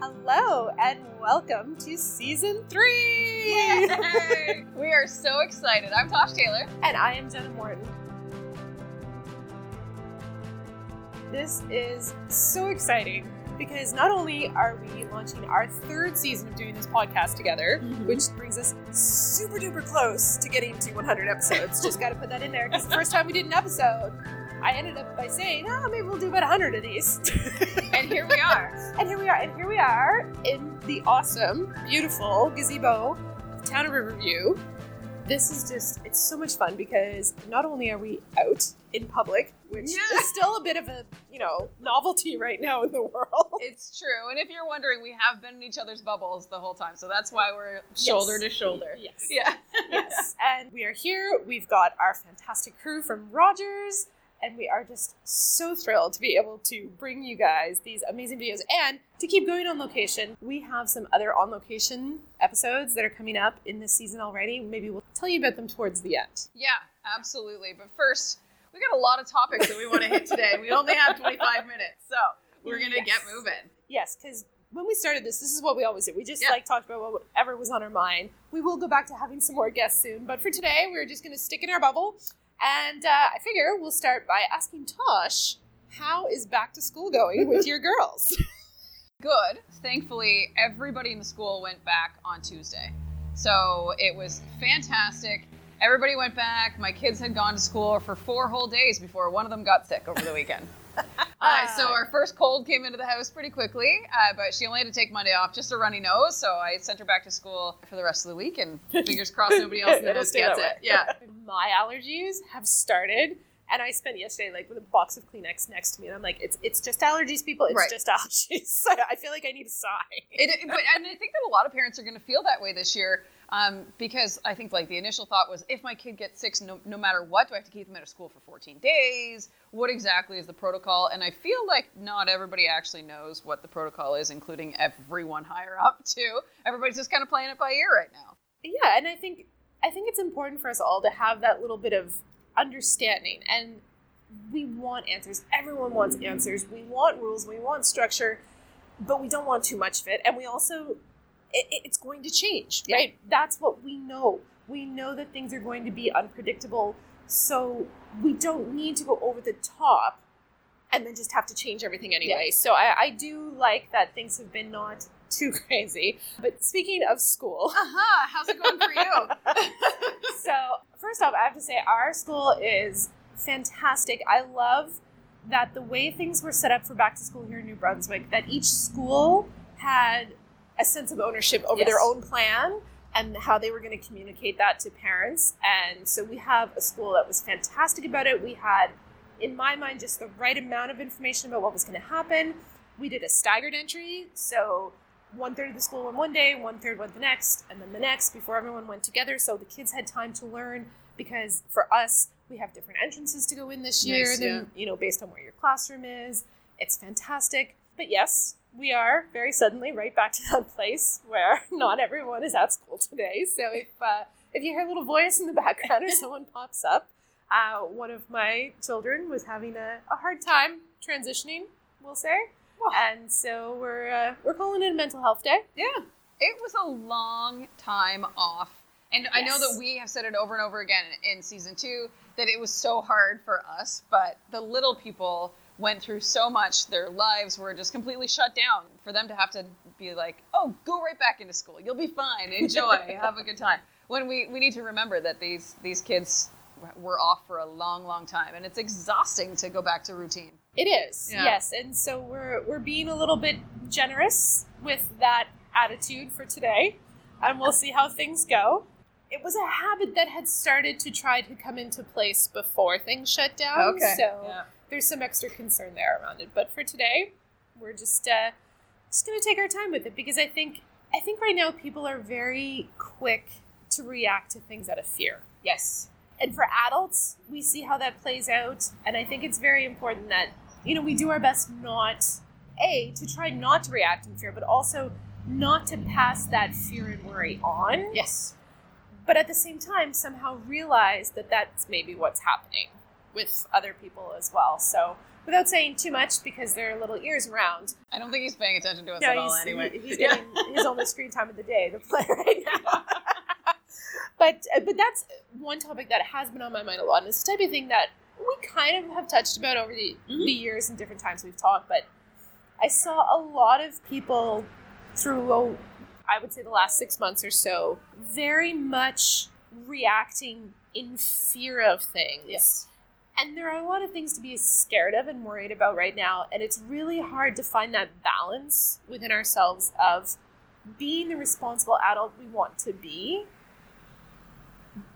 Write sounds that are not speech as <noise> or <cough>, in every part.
Hello and welcome to season three. Yay! <laughs> we are so excited. I'm Tosh Taylor. And I am Jenna Morton. This is so exciting because not only are we launching our third season of doing this podcast together, Mhm. which brings us super duper close to getting to 100 episodes. <laughs> Just got to put that in there because it's the first time we did an episode, I ended up by saying, oh, maybe we'll do about 100 of these. <laughs> And here we are. <laughs> And here we are, and here we are in the awesome, beautiful gazebo town of Riverview. This is just, it's so much fun because not only are we out in public, which Yeah. is still a bit of a, you know, novelty right now in the world. <laughs> It's true. And if you're wondering, we have been in each other's bubbles the whole time. So that's why we're shoulder to shoulder. Yes. Yeah. yes. And we are here. We've got our fantastic crew from Rogers, and we are just so thrilled to be able to bring you guys these amazing videos and to keep going on location. We have some other on location episodes that are coming up in this season already. Maybe we'll tell you about them towards the end. Yeah, absolutely. But first, we got a lot of topics that we want to hit today. We only have 25 minutes. So we're going to Yes. get moving. Yes, because when we started this, this is what we always do. We just Yeah. like talked about whatever was on our mind. We will go back to having some more guests soon, but for today, we're just going to stick in our bubble. And uh, I figure we'll start by asking Tosh, how is back to school going with <laughs> your girls? <laughs> Good. Thankfully, everybody in the school went back on Tuesday. So it was fantastic. Everybody went back. My kids had gone to school for four whole days before one of them got sick over the weekend. <laughs> Uh, so our first cold came into the house pretty quickly, uh, but she only had to take Monday off, just a runny nose. So I sent her back to school for the rest of the week, and <laughs> fingers crossed nobody else in the house gets it. Yeah. <laughs> My allergies have started. And I spent yesterday like with a box of Kleenex next to me, and I'm like, "It's it's just allergies, people. It's Right. just allergies." I feel like I need a sigh. It, it- but, and I think that a lot of parents are going to feel that way this year um, because I think like the initial thought was if my kid gets sick, no, no matter what, do I have to keep them out of school for 14 days? What exactly is the protocol? And I feel like not everybody actually knows what the protocol is, including everyone higher up <laughs> too. Everybody's just kind of playing it by ear right now. yeah and i think i think it's important for us all to have that little bit of understanding and we want answers everyone wants answers we want rules we want structure but we don't want too much of it and we also it, it- it's going to change Yeah. right that's what we know we know that things are going to be unpredictable so we don't need to go over the top and then just have to change everything anyway. So I, I do like that things have been not <laughs> too crazy. But speaking of school, Aha! How's it going for you? <laughs> <laughs> so first off, I have to say our school is fantastic. I love that the way things were set up for back to school here in New Brunswick, that each school had a sense of ownership over Yes. their own plan and how they were going to communicate that to parents. And so we have a school that was fantastic about it. We had, in my mind, just the right amount of information about what was going to happen. We did a staggered entry, so one third of the school went one day, one third went the next, and then the next before everyone went together. So the kids had time to learn because for us, we have different entrances to go in this year Nice, than, yeah. you know, based on where your classroom is. It's fantastic. But yes, we are very suddenly right back to that place where <laughs> not everyone is at school today. So if uh, if you hear a little voice in the background or someone pops up, uh, one of my children was having a, a hard time transitioning, we'll say. Oh. And so we're uh, we're calling it a mental health day. Yeah. It was a long time off. And I know that we have said it over and over again in season two that it was so hard for us, but the little people went through so much. Their lives were just completely shut down. For them to have to be like, oh, go right back into school. You'll be fine. Enjoy. <laughs> have a good time. When we, we need to remember that these, these kids were off for a long, long time. And it's exhausting to go back to routine. It is, Yeah. yes, and so we're we're being a little bit generous with that attitude for today, and we'll see how things go. It was a habit that had started to try to come into place before things shut down. So Yeah. There's some extra concern there around it. But for today, we're just uh, just gonna take our time with it because I think I think right now people are very quick to react to things out of fear. Yes. And for adults, we see how that plays out, and I think it's very important that you know we do our best not a to try not to react in fear, but also not to pass that fear and worry on. Yes. But at the same time, somehow realize that that's maybe what's happening with other people as well. So without saying too much because their little ears around. I don't think he's paying attention to us No, at all he's, anyway. <laughs> he- he's getting his only screen time of the day to play <laughs> right now. <laughs> but uh, but that's one topic that has been on my mind a lot, and it's the type of thing that we kind of have touched about over the, Mhm. the years and different times we've talked. But I saw a lot of people through, oh, I would say, the last six months or so, very much reacting in fear of things. Yes. And there are a lot of things to be scared of and worried about right now. And it's really hard to find that balance within ourselves of being the responsible adult we want to be,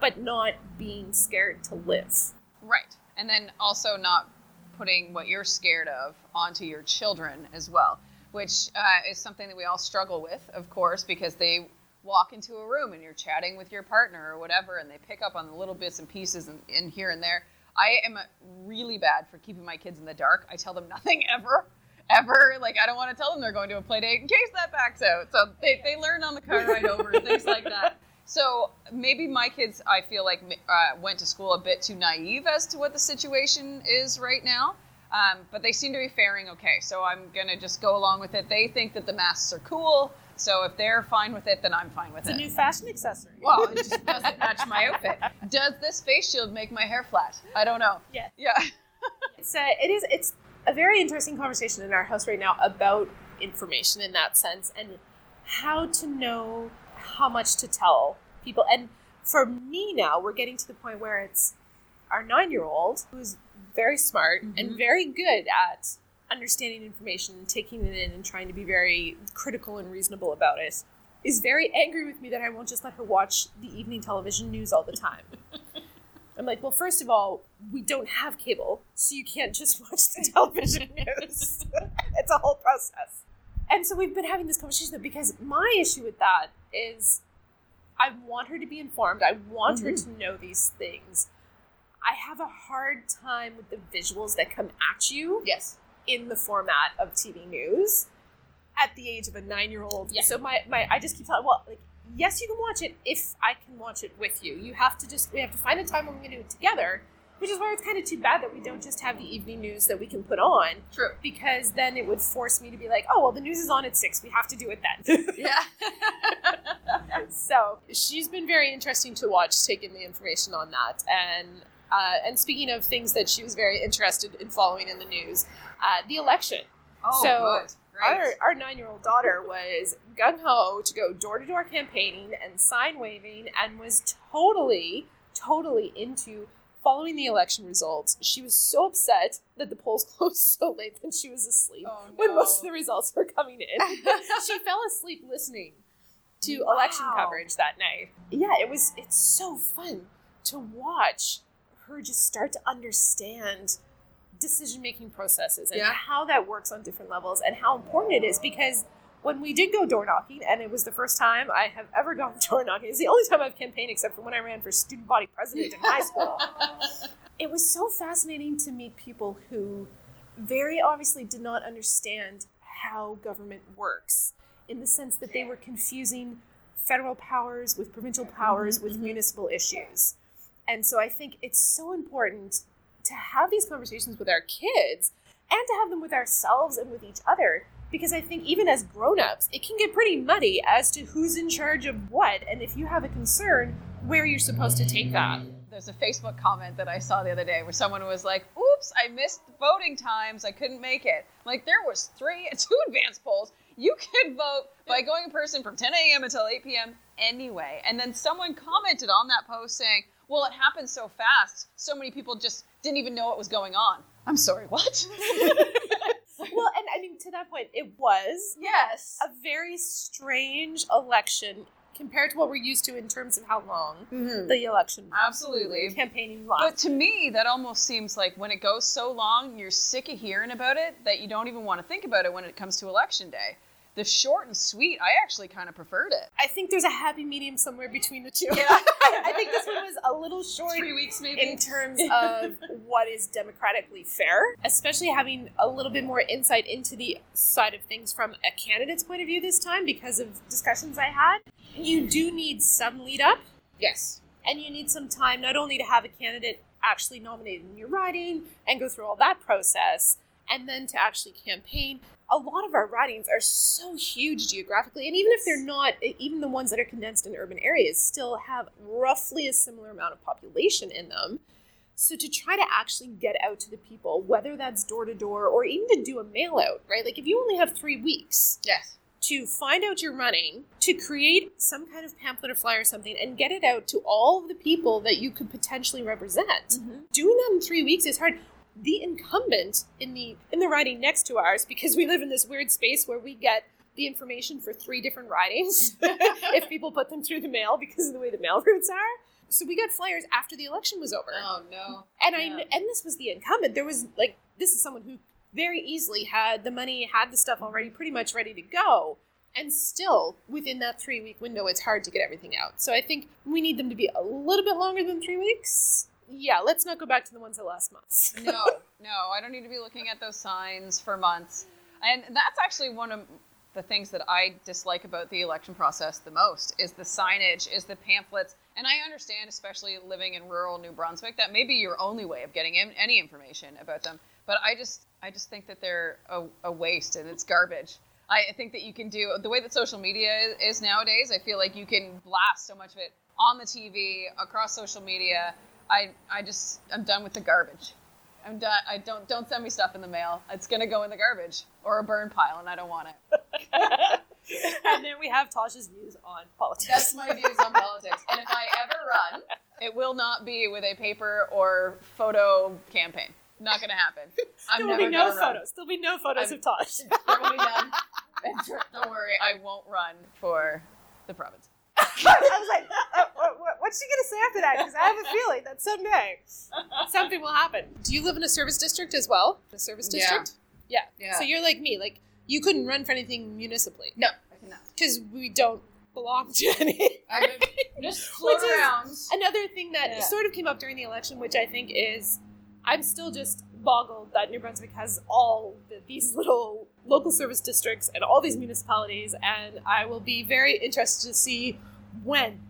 but not being scared to live. Right. And then also not putting what you're scared of onto your children as well, which uh, is something that we all struggle with, of course, because they walk into a room and you're chatting with your partner or whatever, and they pick up on the little bits and pieces and, and here and there. I am really bad for keeping my kids in the dark. I tell them nothing <laughs> ever. Ever. Like, I don't want to tell them they're going to a play date in case that backs out. So they, they learn on the car ride over, things like that. <laughs> So maybe my kids, I feel like, uh, went to school a bit too naive as to what the situation is right now. Um, but they seem to be faring okay. So I'm going to just go along with it. They think that the masks are cool. So if they're fine with it, then I'm fine with It's a it. new fashion accessory. well, it just <laughs> doesn't match my outfit. Does this face shield make my hair flat? I don't know. Yeah. Yeah. <laughs> It's a, it is it's a very interesting conversation in our house right now about information in that sense and how to know how much to tell people. And for me now, we're getting to the point where it's our nine year old who's very smart and Mhm. very good at understanding information and taking it in and trying to be very critical and reasonable about it is very angry with me that I won't just let her watch the evening television news all the time. <laughs> I'm like, well, first of all, we don't have cable, so you can't just watch the television <laughs> news. <laughs> it's a whole process. And so we've been having this conversation because my issue with that is I want her to be informed. I want her mm-hmm. to know these things. I have a hard time with the visuals that come at you Yes. In the format of TV news at the age of a nine year old. Yeah. So my, my I just keep telling well, like, yes, you can watch it if I can watch it with you. You have to just we have to find a time when we're gonna do it together. Which is why it's kind of too bad that we don't just have the evening news that we can put on, True. because then it would force me to be like, oh well, the news is on at six. We have to do it then. <laughs> Yeah. <laughs> so she's been very interesting to watch, taking the information on that. And uh, and speaking of things that she was very interested in following in the news, uh, the election. oh, So, good. Our, our nine year old daughter was gung ho to go door to door campaigning and sign waving and was totally, totally into following the election results. She was so upset that the polls <laughs> closed so late that she was asleep Oh, when most of the results were coming in. <laughs> she fell asleep listening to election coverage that night. Yeah, it was it's so fun to watch her just start to understand decision making processes and Yeah. how that works on different levels and how important it is because when we did go door knocking and it was the first time I have ever <laughs> gone door knocking, it's the only time I've campaigned except for when I ran for student body president in high school. <laughs> It was so fascinating to meet people who very obviously did not understand how government works in the sense that they were confusing federal powers with provincial powers mm-hmm, with mm-hmm. municipal issues. And so I think it's so important to have these conversations with our kids and to have them with ourselves and with each other because I think even as grown-ups, it can get pretty muddy as to who's in charge of what and if you have a concern, where you're supposed to take that. There's a Facebook comment that I saw the other day where someone was like, "Oops, I missed voting times. I couldn't make it." Like there was three, <laughs> two advance polls. You could vote by going in person from 10 a.m. until 8 p.m. anyway. And then someone commented on that post saying, "Well, it happened so fast. So many people just didn't even know what was going on." I'm sorry, what? <laughs> well, and I mean, to that point, it was yes. a very strange election compared to what we're used to in terms of how long Mhm. the election Absolutely. campaigning But to me, that almost seems like when it goes so long, you're sick of hearing about it that you don't even want to think about it when it comes to election day. The short and sweet, I actually kind of preferred it. I think there's a happy medium somewhere between the two. Yeah. <laughs> I think this one was a little short Three weeks maybe. in terms of what is democratically fair, especially having a little bit more insight into the side of things from a candidate's point of view this time because of discussions I had. You do need some lead up yes. and you need some time not only to have a candidate actually nominated in your riding and go through all that process and then to actually campaign a lot of our ridings are so huge geographically and even if they're not even the ones that are condensed in urban areas still have roughly a similar amount of population in them so to try to actually get out to the people whether that's door to door or even to do a mail out right like if you only have three weeks Yes. to find out you're running, to create some kind of pamphlet or flyer or something, and get it out to all of the people that you could potentially represent. Mm-hmm. Doing that in three weeks is hard. The incumbent in the in the riding next to ours, because we live in this weird space where we get the information for three different ridings <laughs> if people put them through the mail because of the way the mail routes are. So we got flyers after the election was over. Oh no. And Yeah. I and this was the incumbent. There was like this is someone who very easily had the money, had the stuff already pretty much ready to go. And still, within that three week window, it's hard to get everything out. So I think we need them to be a little bit longer than three weeks. Yeah, let's not go back to the ones that last months. <laughs> no, no, I don't need to be looking at those signs for months. And that's actually one of the things that I dislike about the election process the most is the signage, is the pamphlets. And I understand, especially living in rural New Brunswick, that may be your only way of getting in, any information about them. But I just, I just think that they're a, a waste and it's garbage. I think that you can do the way that social media is nowadays. I feel like you can blast so much of it on the TV, across social media. I, I just, I'm done with the garbage. I'm done. I don't don't send me stuff in the mail. It's gonna go in the garbage or a burn pile, and I don't want it. <laughs> and then we have Tosh's views on politics. That's my views on politics. And if I ever run, it will not be with a paper or photo campaign. Not gonna happen. <laughs> I'm there will never be no gonna run. photos. There'll be no photos I'm- of Tosh. There will be none. And <laughs> don't worry, I won't run for the province. I was like, uh, what, what- what's she going to say after that? Because I have a feeling that someday something will happen. Do you live in a service district as well? A service Yeah. district? Yeah. Yeah. So you're like me. Like, you couldn't run for anything municipally No, I cannot. because we don't belong to <laughs> any. I would just float Which is- around. Another thing that Yeah. sort of came up during the election, which I think is, I'm still just boggled that New Brunswick has all the, these little local service districts and all these municipalities, and I will be very interested to see when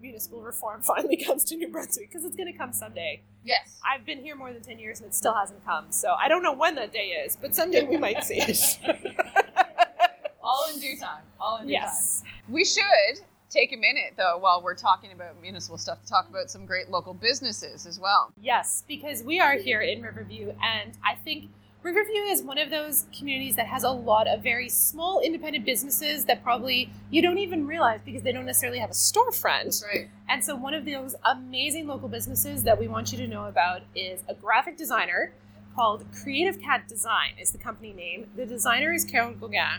municipal reform <laughs> finally comes to New Brunswick because it's going to come someday. Yes. I've been here more than 10 years and it still hasn't come, so I don't know when that day is, but someday we might see it. <laughs> All in due time. All in due time. yes. We should take a minute, though, while we're talking about municipal stuff, to talk about some great local businesses as well. Yes, because we are here in Riverview, and I think Riverview is one of those communities that has a lot of very small independent businesses that probably you don't even realize because they don't necessarily have a storefront. right. And so, one of those amazing local businesses that we want you to know about is a graphic designer called Creative Cat Design, is the company name. The designer is Carol Goguen.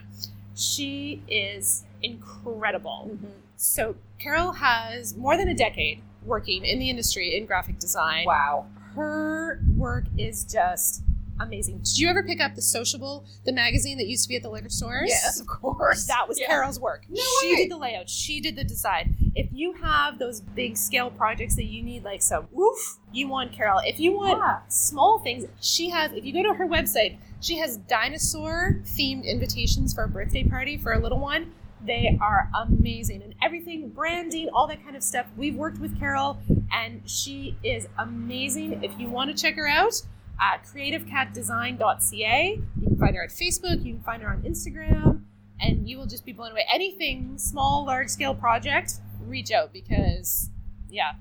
She is incredible. Mm-hmm. So, Carol has more than a decade working in the industry in graphic design. Wow. Her work is just amazing. Did you ever pick up the Sociable, the magazine that used to be at the liquor stores? Yes, of course. That was Yeah. Carol's work. No she way. did the layout. She did the design. If you have those big scale projects that you need like some woof, you want Carol. If you want Yeah. small things, she has if you go to her website, she has dinosaur themed invitations for a birthday party for a little one. They are amazing and everything, branding, all that kind of stuff. We've worked with Carol and she is amazing. If you want to check her out, at creativecatdesign.ca. You can find her at Facebook, you can find her on Instagram, and you will just be blown away. Anything small, large scale project, reach out because yeah,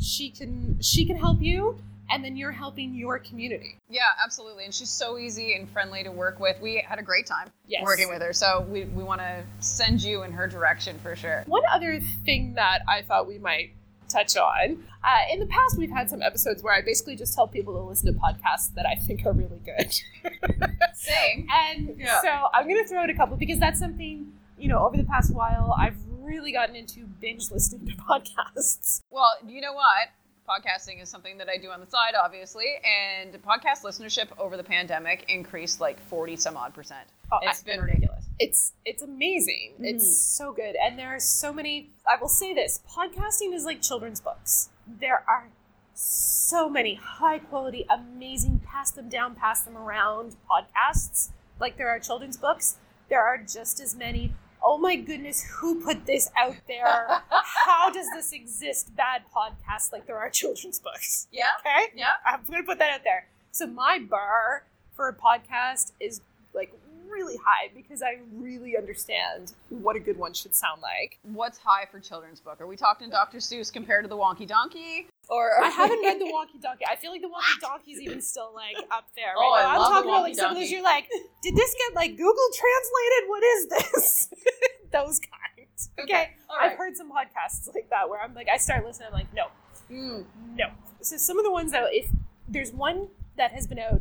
she can she can help you and then you're helping your community. Yeah, absolutely. And she's so easy and friendly to work with. We had a great time Yes. working with her. So we, we want to send you in her direction for sure. One other thing that I thought we might touch on. Uh, in the past, we've had some episodes where I basically just tell people to listen to podcasts that I think are really good. <laughs> Same. And Yeah. so I'm going to throw out a couple because that's something, you know, over the past while, I've really gotten into binge listening to <laughs> podcasts. Well, you know what? Podcasting is something that I do on the side, obviously, and podcast listenership over the pandemic increased like 40 some odd percent. Oh, It's I- been ridiculous. It's it's amazing. It's mm-hmm. so good. And there are so many I will say this, podcasting is like children's books. There are so many high quality, amazing, pass them down, pass them around podcasts like there are children's books. There are just as many oh my goodness, who put this out there? <laughs> How does this exist? Bad podcast like there are children's books. Yeah. Okay? Yeah. I'm going to put that out there. So my bar for a podcast is like really high because I really understand what a good one should sound like. What's high for children's book? Are we talking Dr. Seuss compared to the Wonky Donkey? Or I <laughs> haven't read the Wonky Donkey. I feel like the Wonky Donkey's even still like up there. Right Oh, I now. I'm love the talking about Wonky like some of those. You're like, did this get like Google translated? What is this? <laughs> those kinds. Okay, all I've heard some podcasts like that where I'm like, I start listening. I'm like, no, Mm. no. So some of the ones that if there's one that has been out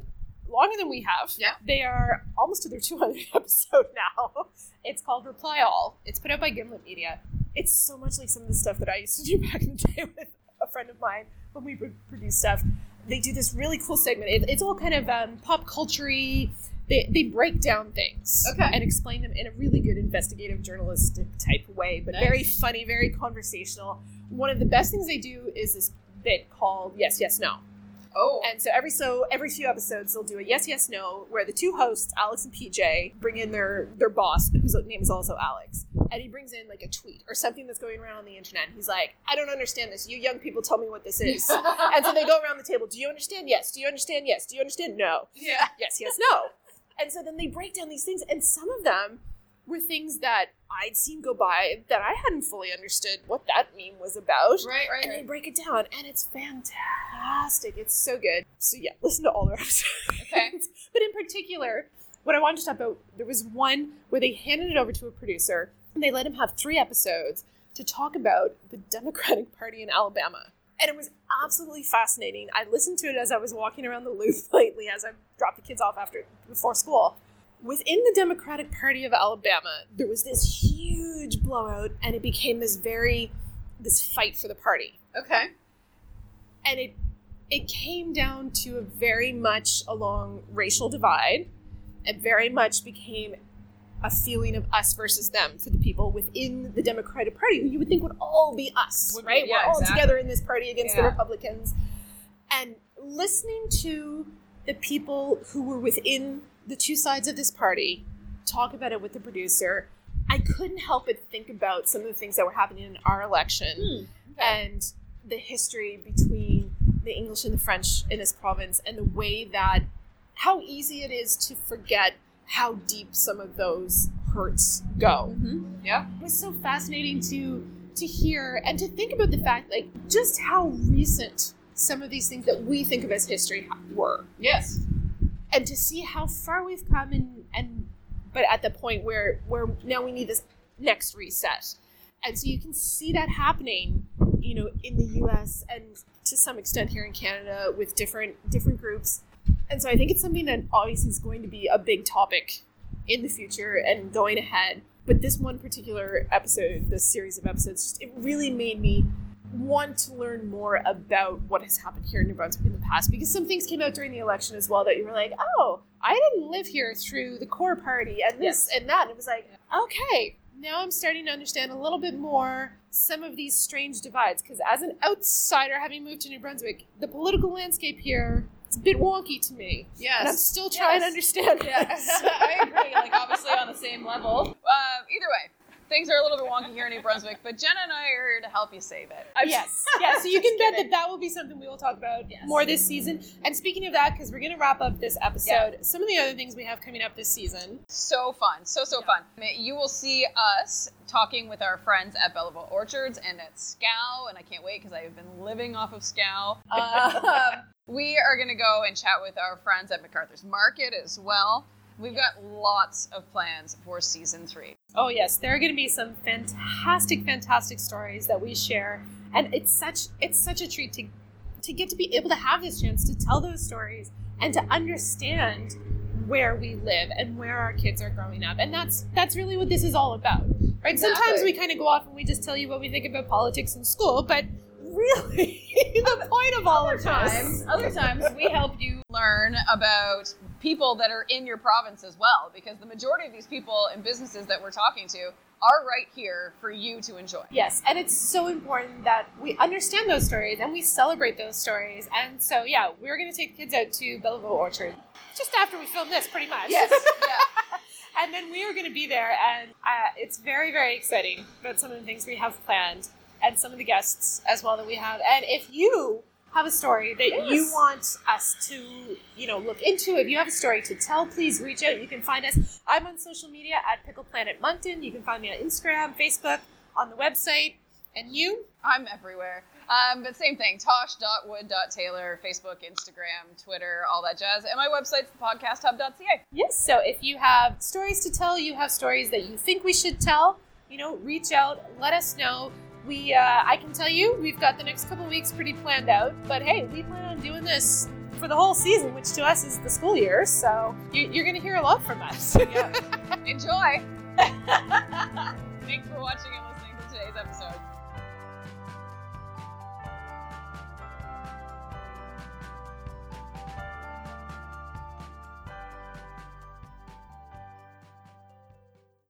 longer than we have. Yeah. They are almost to their 200th <laughs> episode now. It's called Reply All. It's put out by Gimlet Media. It's so much like some of the stuff that I used to do <laughs> back in the day with a friend of mine when we would produce stuff. They do this really cool segment. It, it's all kind of um, pop culture they, they break down things Okay. and explain them in a really good investigative journalistic type way, but Nice. very funny, very conversational. One of the best things they do is this bit called Yes, Yes, No. Oh. And so every so every few episodes they'll do a yes yes no where the two hosts Alex and PJ bring in their their boss whose name is also Alex and he brings in like a tweet or something that's going around on the internet. He's like, I don't understand this. You young people tell me what this is. <laughs> and so they go around the table. Do you understand? Yes. Do you understand? Yes. Do you understand? No. yeah. <laughs> Yes. Yes. No. And so then they break down these things, and some of them were things that I'd seen go by that I hadn't fully understood what that meme was about Right, right, and they break it down, and it's fantastic. It's so good. So yeah, listen to all their episodes. Okay. <laughs> but in particular, what I wanted to talk about, there was one where they handed it over to a producer, and they let him have three episodes to talk about the Democratic Party in Alabama. And it was absolutely fascinating. I listened to it as I was walking around the loop <laughs> lately, as I dropped the kids off after before school. Within the Democratic Party of Alabama, there was this huge blowout, and it became this very this fight for the party Okay. and it it came down to a very much along racial divide it very much became a feeling of us versus them for the people within the democratic party who you would think would all be us Would be- right yeah, we're all exactly. together in this party against the republicans and listening to the people who were within the two sides of this party talk about it with the producer i couldn't help but think about some of the things that were happening in our election and the history between the English and the French in this province, and the way that how easy it is to forget how deep some of those hurts go. Mm-hmm. Yeah. It was so fascinating to to hear and to think about the fact like just how recent some of these things that we think of as history were Yes. And to see how far we've come and and but at the point where where now we need this next reset. And so you can see that happening you know in the US and to some extent here in Canada with different different groups. And so I think it's something that obviously is going to be a big topic in the future and going ahead. But this one particular episode this series of episodes just it really made me want to learn more about what has happened here in New Brunswick in the past because some things came out during the election as well that you were like, oh, I didn't live here through the COR party and this and that. And it was like, okay, now I'm starting to understand a little bit more some of these strange divides because as an outsider having moved to New Brunswick, the political landscape here it's a bit wonky to me. Yes. And I'm still trying to understand Yes. <laughs> I agree. Like obviously on the same level. Um, either way, things are a little bit wonky here in New Brunswick, but Jenna and I are here to help you save it. I'm yes, yeah. <laughs> So you can bet that that will be something we will talk about Yes. more this season. And speaking of that, because we're going to wrap up this episode, some of the other things we have coming up this season. so fun, so so fun. You will see us talking with our friends at Belliveau Orchards and at Scow, and I can't wait because I have been living off of Scow. <laughs> Um, we are going to go and chat with our friends at MacArthur's Market as well. We've got lots of plans for season three. Oh yes, there are going to be some fantastic, fantastic stories that we share, and it's such it's such a treat to to get to be able to have this chance to tell those stories and to understand where we live and where our kids are growing up, and that's that's really what this is all about, right? Sometimes we kind of go off and we just tell you what we think about politics in school, but really, <laughs> the point of all Other of times, this. other times we help you learn about people that are in your province as well, because the majority of these people and businesses that we're talking to are right here for you to enjoy. Yes, and it's so important that we understand those stories and we celebrate those stories. And so, yeah, we're going to take the kids out to Belliveau Orchard just after we film this, pretty much. <laughs> yeah. and then we are going to be there, and uh, it's very, very exciting about some of the things we have planned and some of the guests as well that we have. And if you have a story that Yes. you want us to, you know, look into, if you have a story to tell, please reach out. You can find us. I'm on social media at Pickle Planet Moncton. You can find me on Instagram, Facebook, on the website. And you? I'm everywhere. Um, but same thing, tosh.wood.taylor, Facebook, Instagram, Twitter, all that jazz. And my website's thepodcasthub.ca. Yes. So if you have stories to tell, you have stories that you think we should tell, you know, reach out, let us know. We, uh, I can tell you, we've got the next couple weeks pretty planned out. But hey, we plan on doing this for the whole season, which to us is the school year. So you, you're going to hear a lot from us. <laughs> Yeah. Enjoy! <laughs> Thanks for watching and listening to today's episode.